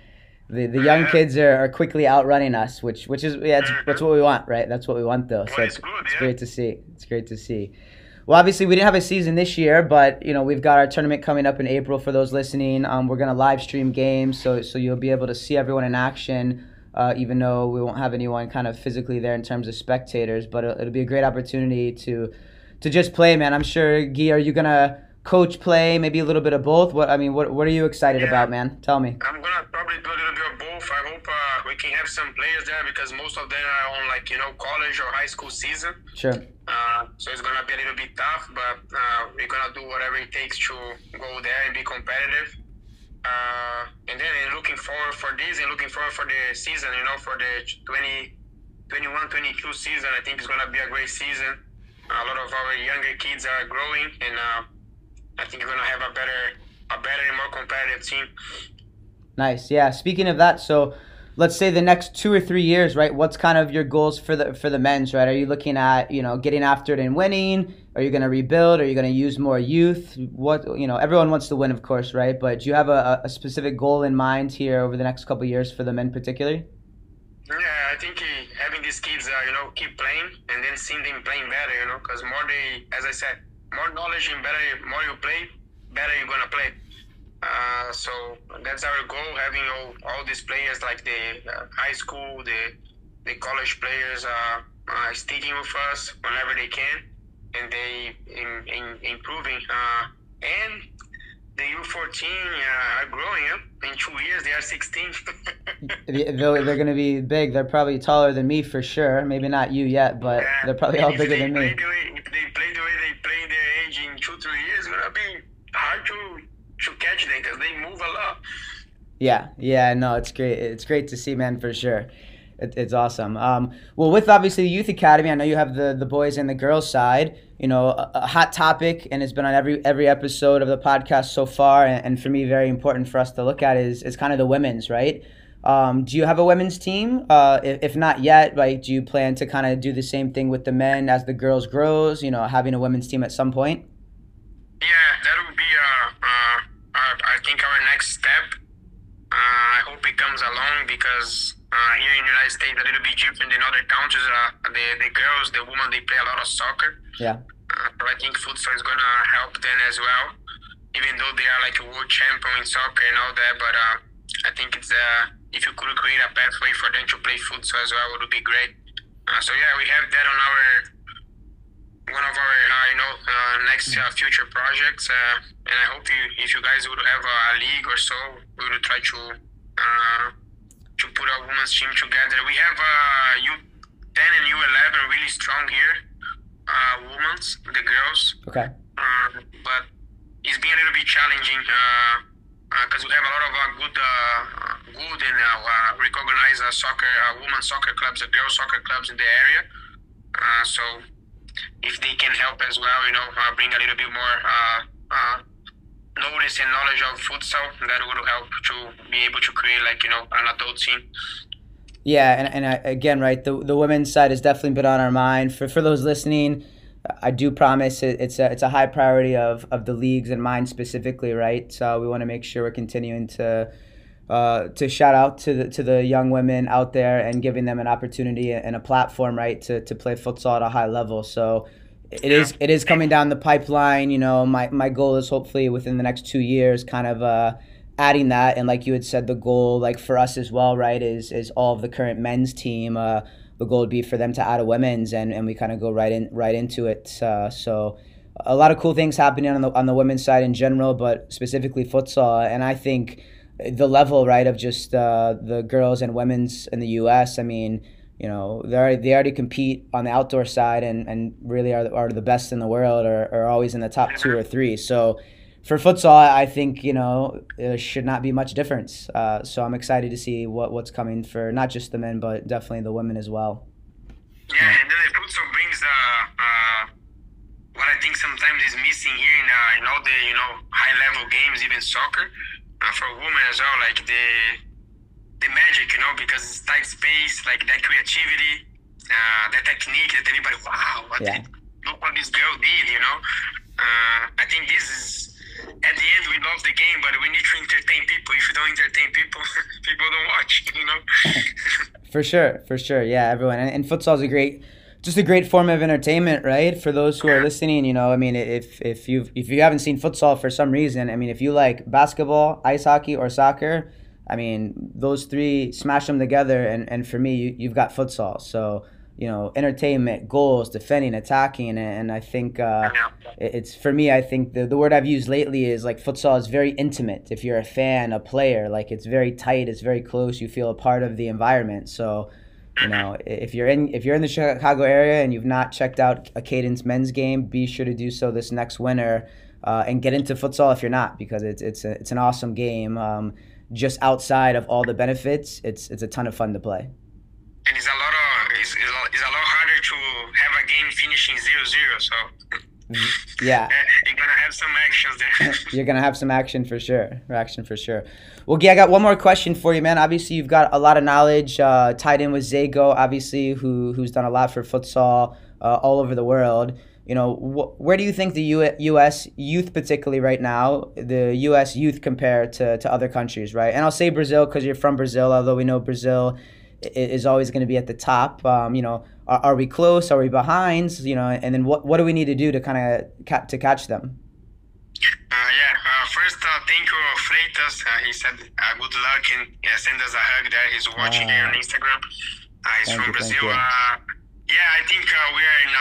The the young kids are, are quickly outrunning us, which which is yeah, it's, that's what we want, right? That's what we want, though. So it's, good, it's yeah. great to see. It's great to see. Well, obviously, we didn't have a season this year, but you know we've got our tournament coming up in April. For those listening, um, we're gonna live stream games, so so you'll be able to see everyone in action. Uh, even though we won't have anyone kind of physically there in terms of spectators, but it'll, it'll be a great opportunity to to just play, man. I'm sure, Gui, are you gonna coach play, maybe a little bit of both? What I mean, what what are you excited yeah. about, man? Tell me. I'm gonna probably do a little bit of both. I hope uh, we can have some players there because most of them are on like you know college or high school season. Sure. Uh, so it's gonna be a little bit tough, but uh, we're gonna do whatever it takes to go there and be competitive. Uh, and then looking forward for this and looking forward for the season, you know, for the 20, 21, 22 season, I think it's gonna be a great season. A lot of our younger kids are growing, and uh, I think we're gonna have a better, a better and more competitive team. Nice, yeah. Speaking of that, so let's say the next two or three years, right? What's kind of your goals for the for the men's, right? Are you looking at you know getting after it and winning? Are you going to rebuild? Are you going to use more youth? What you know, everyone wants to win, of course, right? But do you have a, a specific goal in mind here over the next couple years for the men, particularly? Yeah, I think having these kids, uh, you know, keep playing and then seeing them playing better, you know, because more they, as I said, more knowledge and better, more you play, better you're gonna play. Uh, so that's our goal, having all, all these players like the uh, high school, the the college players uh, uh, sticking with us whenever they can, in improving. Uh, and the U14 uh, are growing up. In two years, they are 16. they're, they're going to be big. They're probably taller than me for sure. Maybe not you yet, but yeah. they're probably all bigger than me. Way, if they play the way they play their age in two, three years, it's going to be hard to to catch them because they move a lot. Yeah, yeah, no, it's great. It's great to see, man, for sure. It, it's awesome. Um, well, with obviously the youth academy, I know you have the the boys and the girls side. You know, a, a hot topic, and it's been on every every episode of the podcast so far. And, and, for me, very important for us to look at is is kind of the women's right. Um, do you have a women's team? Uh, if, if not yet, like, do you plan to kind of do the same thing with the men as the girls grows? You know, having a women's team at some point. Yeah, that would be uh, uh I think our next step. Uh, I hope it comes along because uh, here in the United States, a little bit different than other countries. Uh, the the girls, the women, they play a lot of soccer. Yeah. Uh, but I think futsal is gonna help them as well, even though they are like a world champion in soccer and all that. But uh, I think it's uh, if you could create a pathway for them to play futsal as well, it would be great. Uh, so yeah, we have that on our one of our uh, you know uh, next uh, future projects and I hope you if you guys would have a league or so we would try to to put a women's team together. We have uh, U10 and U11 really strong here uh, women's the girls. Okay. Uh, but it's been a little bit challenging because we have a lot of good good and recognized soccer women's soccer clubs the girls soccer clubs in the area. So if they can help as well, you know, uh, bring a little bit more uh, uh, notice and knowledge of futsal, that would help to be able to create like you know an adult team. Yeah, and, and I, again, right, the the women's side has definitely been on our mind. For for those listening, I do promise it, it's a it's a high priority of of the leagues and mine specifically, right? So we want to make sure we're continuing to. Uh, to shout out to the to the young women out there and giving them an opportunity and a platform, right, to, to play futsal at a high level. So it is it is coming down the pipeline. You know, my my goal is hopefully within the next two years, kind of uh, adding that. And like you had said, the goal, like for us as well, right, is is all of the current men's team. Uh, the goal would be for them to add a women's, and, and we kind of go right in right into it. Uh, so a lot of cool things happening on the on the women's side in general, but specifically futsal. And I think the level right of just uh, the girls and women's in the U.S. I mean, you know, they already, they already compete on the outdoor side and, and really are, are the best in the world or are always in the top two or three. So for futsal, I think you know there should not be much difference. Uh, so I'm excited to see what what's coming for not just the men but definitely the women as well. Yeah, and then futsal brings uh, uh, what I think sometimes is missing here in, uh, in all the you know high level games, even soccer, uh, for women as well, like the the magic, you know, because it's tight space, like that creativity, uh, that technique that anybody, wow, what yeah. did, look what this girl did, you know. I think this is at the end we love the game, but we need to entertain people. If you don't entertain people, people don't watch. You know. for sure, for sure, yeah, everyone, and, and futsal is a great just a great form of entertainment, right? For those who are listening, you know, I mean, if if you if you haven't seen futsal for some reason, I mean, if you like basketball, ice hockey, or soccer, I mean, those three smash them together, and and for me, you, you've got futsal. So you know, entertainment, goals, defending, attacking, and I think uh, it's for me. I think the the word I've used lately is like futsal is very intimate. If you're a fan, a player, like it's very tight, it's very close. You feel a part of the environment. So, you know, if you're in if you're in the Chicago area and you've not checked out a Cadence men's game, be sure to do so this next winter. Uh, and get into futsal if you're not, because it's it's a, it's an awesome game. Um, just outside of all the benefits, it's it's a ton of fun to play. And it's a lot of it's, it's a lot harder to have a game finishing zero zero. So. Yeah, you're gonna have some actions there. you're gonna have some action for sure. Action for sure. Well, Gui, I got one more question for you, man. Obviously, you've got a lot of knowledge uh, tied in with Zago, obviously, who who's done a lot for futsal uh, all over the world. You know, wh- where do you think the U- U.S. youth, particularly right now, the U.S. youth compare to, to other countries, right? And I'll say Brazil because you're from Brazil, although we know Brazil is always going to be at the top. Um, you know, are, are, we close? Are we behind? You know, and then what what do we need to do to kind of ca- to catch them? Uh, yeah. Uh, first, uh, thank you, Freitas. Uh, he said uh, good luck and yeah, send us a hug. There, he's watching here on ah. Instagram. Uh, he's from you, Brazil. yeah, I think we are in.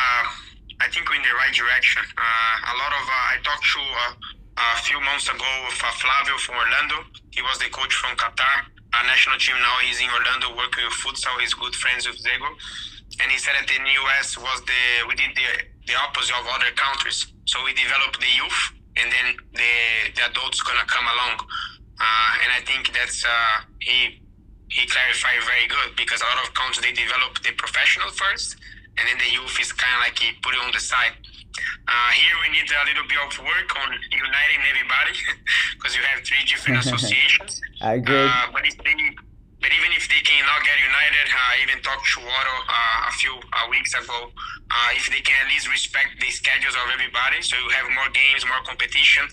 I think we're in the right direction. a lot of I talked to a few months ago with Flavio from Orlando. He was the coach from Qatar our national team now is in Orlando working with futsal. He's good friends with Zago, and he said that in the US was the we did the the opposite of other countries. So we developed the youth, and then the the adults gonna come along. Uh, and I think that's uh, he he clarified very good because a lot of countries they develop the professional first, and then the youth is kind of like he put it on the side. Uh, here we need a little bit of work on uniting everybody because you have three different associations. I agree. Uh, but, they, but even if they cannot get united, uh, I even talked to Otto uh, a few uh, weeks ago. Uh, if they can at least respect the schedules of everybody, so you have more games, more competition.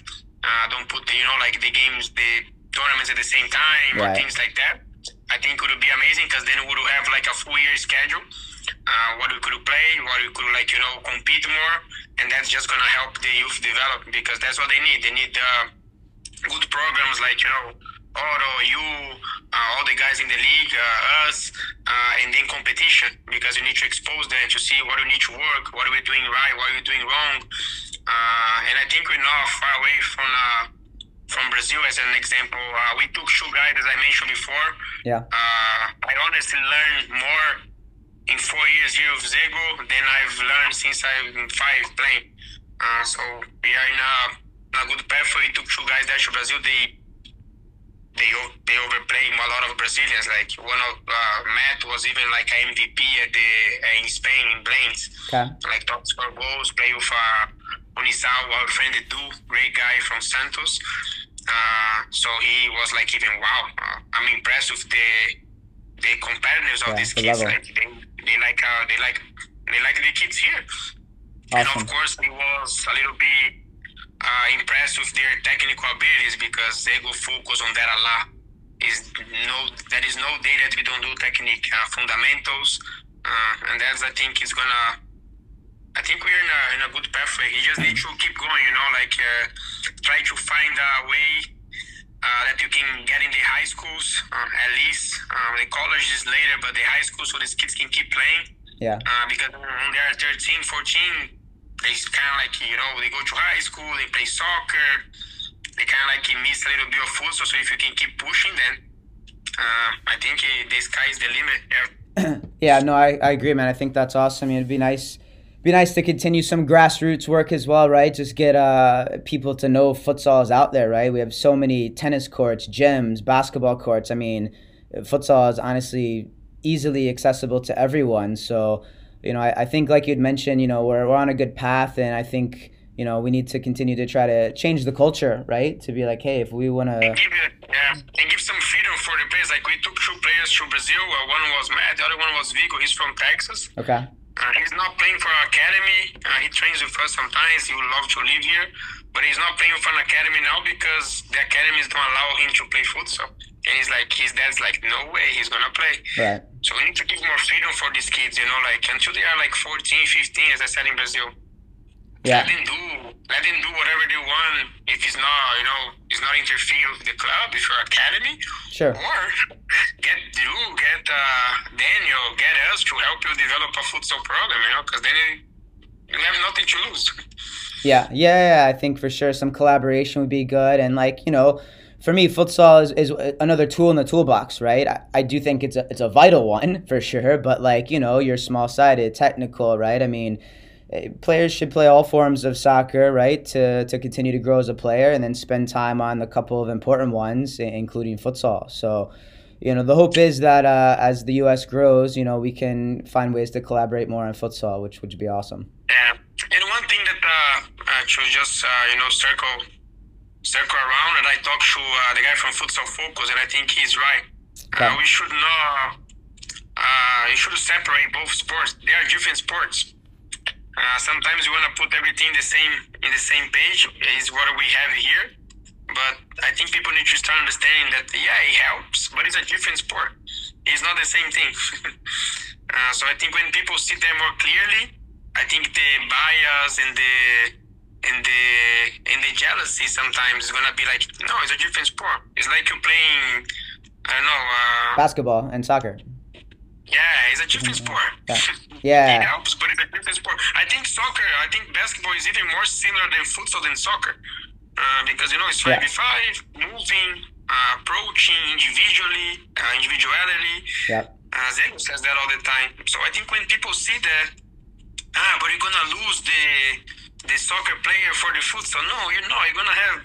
don't put you know like the games, the tournaments at the same time right. or things like that. I think it would be amazing because then we would have like a full year schedule uh, what we could play, what we could like you know compete more, and that's just gonna help the youth develop because that's what they need. They need uh, good programs like you know Otto, you, uh, all the guys in the league, uh, us, uh, and then competition because you need to expose them to see what you need to work, what are we doing right, what are we doing wrong, uh, and I think we're not far away from from Brazil as an example. we took two guys as I mentioned before. Yeah. I honestly learned more in four years here with Zago than I've learned since I'm five playing. Uh, so we are in a, in a good path. We took two guys there to Brazil. They they they overplay a lot of Brazilians. Like one of uh, Matt was even like an MVP at the uh, in Spain in Blanes. Okay. Like top score goals, play with uh, our friend Edu, great guy from Santos. Uh, so he was like even wow. Uh, I'm impressed with the the competitiveness of Yeah, these kids. level. Like they, they like uh, they like they like the kids here. And of course, he was a little bit uh, impressed with their technical abilities because they go focus on that a lot. Is no, there is no day that we don't do technique uh, fundamentals, uh, and that's I think is gonna. I think we're in a, in a good pathway. You just need to keep going, you know, like uh, try to find a way uh, that you can get in the high schools uh, at least. The college is later, but the high school so these kids can keep playing Yeah. uh, because when they are 13, 14, they kind of like, you know, they go to high school, they play soccer, they kind of like miss a little bit of football. So if you can keep pushing, then uh, I think the sky is the limit. Yeah. Yeah, no, I, I agree, man. I think that's awesome. It'd be nice, be nice to continue some grassroots work as well, right? Just get uh people to know futsal is out there, right? We have so many tennis courts, gyms, basketball courts. I mean, futsal is honestly easily accessible to everyone. So, you know, I, I think like you'd mentioned, you know, we're we're on a good path, and I think you know we need to continue to try to change the culture, right? To be like, hey, if we want to, And give it, yeah, and give some freedom for the players. Like we took two players to Brazil. Uh, one was Matt, the other one was Vigo. He's from Texas. okay, Uh, he's not playing for our academy. Uh, he trains with us sometimes. He would love to live here, but he's not playing for an academy now because the academies don't allow him to play futsal. And he's like, his dad's like, no way, he's gonna play. right, So we need to give more freedom for these kids, you know, like until they are like 14, 15, as I said in Brazil. yeah, Let them do, let them do whatever they want. If it's not, you know, it's not interfere with the club, if your academy, sure, or get you, get uh, Daniel, get us to help you develop a futsal program, you know, because then you have nothing to lose. Yeah, yeah, yeah, I think for sure some collaboration would be good. And like, you know, for me, futsal is, is another tool in the toolbox, right? I, I do think it's a, it's a vital one for sure. But like, you know, you're small sided, technical, right? I mean, eh, players should play all forms of soccer, right? To, to continue to grow as a player and then spend time on the couple of important ones, including futsal. So, you know, the hope is that uh, as the U.S. grows, you know, we can find ways to collaborate more on futsal, which would be awesome. Yeah, and one thing that uh, uh, to just uh, you know circle circle around, and I talked to uh, the guy from Futsal Focus, and I think he's right. Okay. Uh, we should not. Uh, you should separate both sports. They are different sports. Uh, sometimes you want to put everything the same in the same page. Is what we have here. But I think people need to start understanding that yeah, it helps, but it's a different sport. It's not the same thing. uh, so I think when people see them more clearly, I think the bias and the and the and the jealousy sometimes is gonna be like, no, it's a different sport. It's like you're playing, I don't know. Uh, Basketball and soccer. yeah, it's a different sport. Yeah. it helps, but it's a different sport. I think soccer, I think basketball is even more similar than futsal than soccer. Uh, because, you know, it's Yeah. 5v5, moving, uh, approaching individually, uh, individuality. Yeah. Uh, Zeno says that all the time. So I think when people see that, ah, but you're gonna lose the the soccer player for the futsal. No, you're not. You're gonna have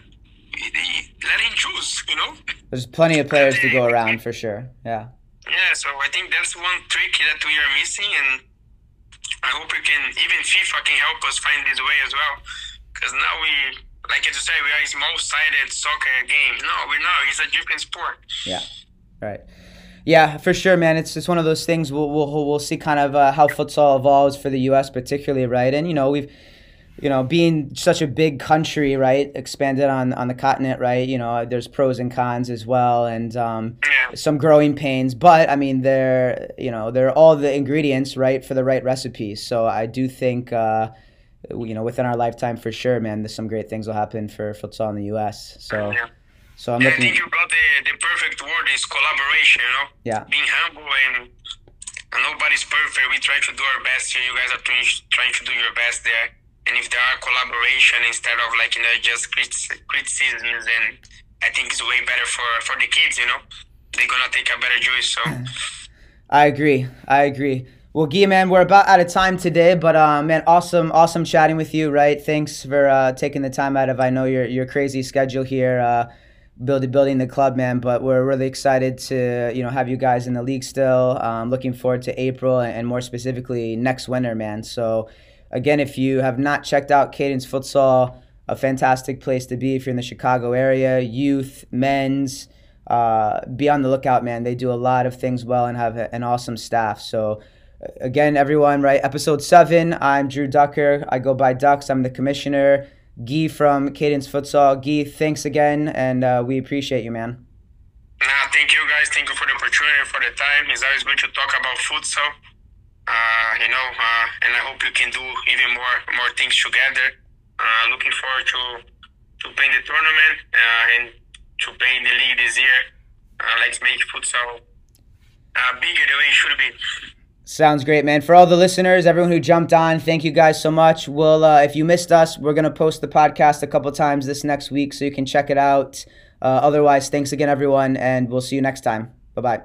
let him choose. You know. There's plenty of players to go around for sure. Yeah. Yeah, so I think that's one trick that we are missing, and I hope we can, even FIFA can help us find this way as well. Because now we, like you say, we are a small sided soccer game. No, we're not. It's a different sport. Yeah. Right. Yeah, for sure, man. It's just one of those things. We'll we'll we'll see kind of uh, how futsal evolves for the U.S. particularly, right? And you know we've you know, being such a big country, right, expanded on on the continent, right? You know, there's pros and cons as well, and um, some growing pains. But I mean, they're you know they're all the ingredients, right, for the right recipe. So I do think. Uh, you know, within our lifetime, for sure, man, there's some great things will happen for futsal in the U.S. So, Yeah. so I'm I looking. think you brought the perfect word is collaboration, you know? Yeah, Being humble and, and nobody's perfect. We try to do our best here. You guys are doing, trying to do your best there. And if there are collaboration instead of like, you know, just critic- criticisms, and I think it's way better for, for the kids, you know? They're going to take a better choice. So, I agree. I agree. Well, Gui, man, we're about out of time today, but uh, man, awesome, awesome chatting with you. Right? Thanks for uh, taking the time out of I know your your crazy schedule here. Uh, building building the club, man. But we're really excited to you know have you guys in the league still. Um, looking forward to April and more specifically next winter, man. So again, if you have not checked out Cadence Futsal, a fantastic place to be if you're in the Chicago area, youth, men's. Uh, be on the lookout, man. They do a lot of things well and have an awesome staff. So again, everyone, right? Episode seven. I'm Drew Ducker. I go by Ducks. I'm the commissioner. Gui from Cadence Futsal. Gui, thanks again, and uh, we appreciate you, man. Nah, thank you guys. Thank you for the opportunity, for the time. It's always good to talk about futsal. Uh, you know, uh, and I hope you can do even more more things together. Uh, looking forward to to playing the tournament uh, and to playing the league this year. Uh, let's make futsal bigger the way it should be. Sounds great, man. For all the listeners, everyone who jumped on, thank you guys so much. We'll, uh, if you missed us, we're gonna post the podcast a couple times this next week, so you can check it out. Uh, otherwise, thanks again, everyone, and we'll see you next time. Bye bye.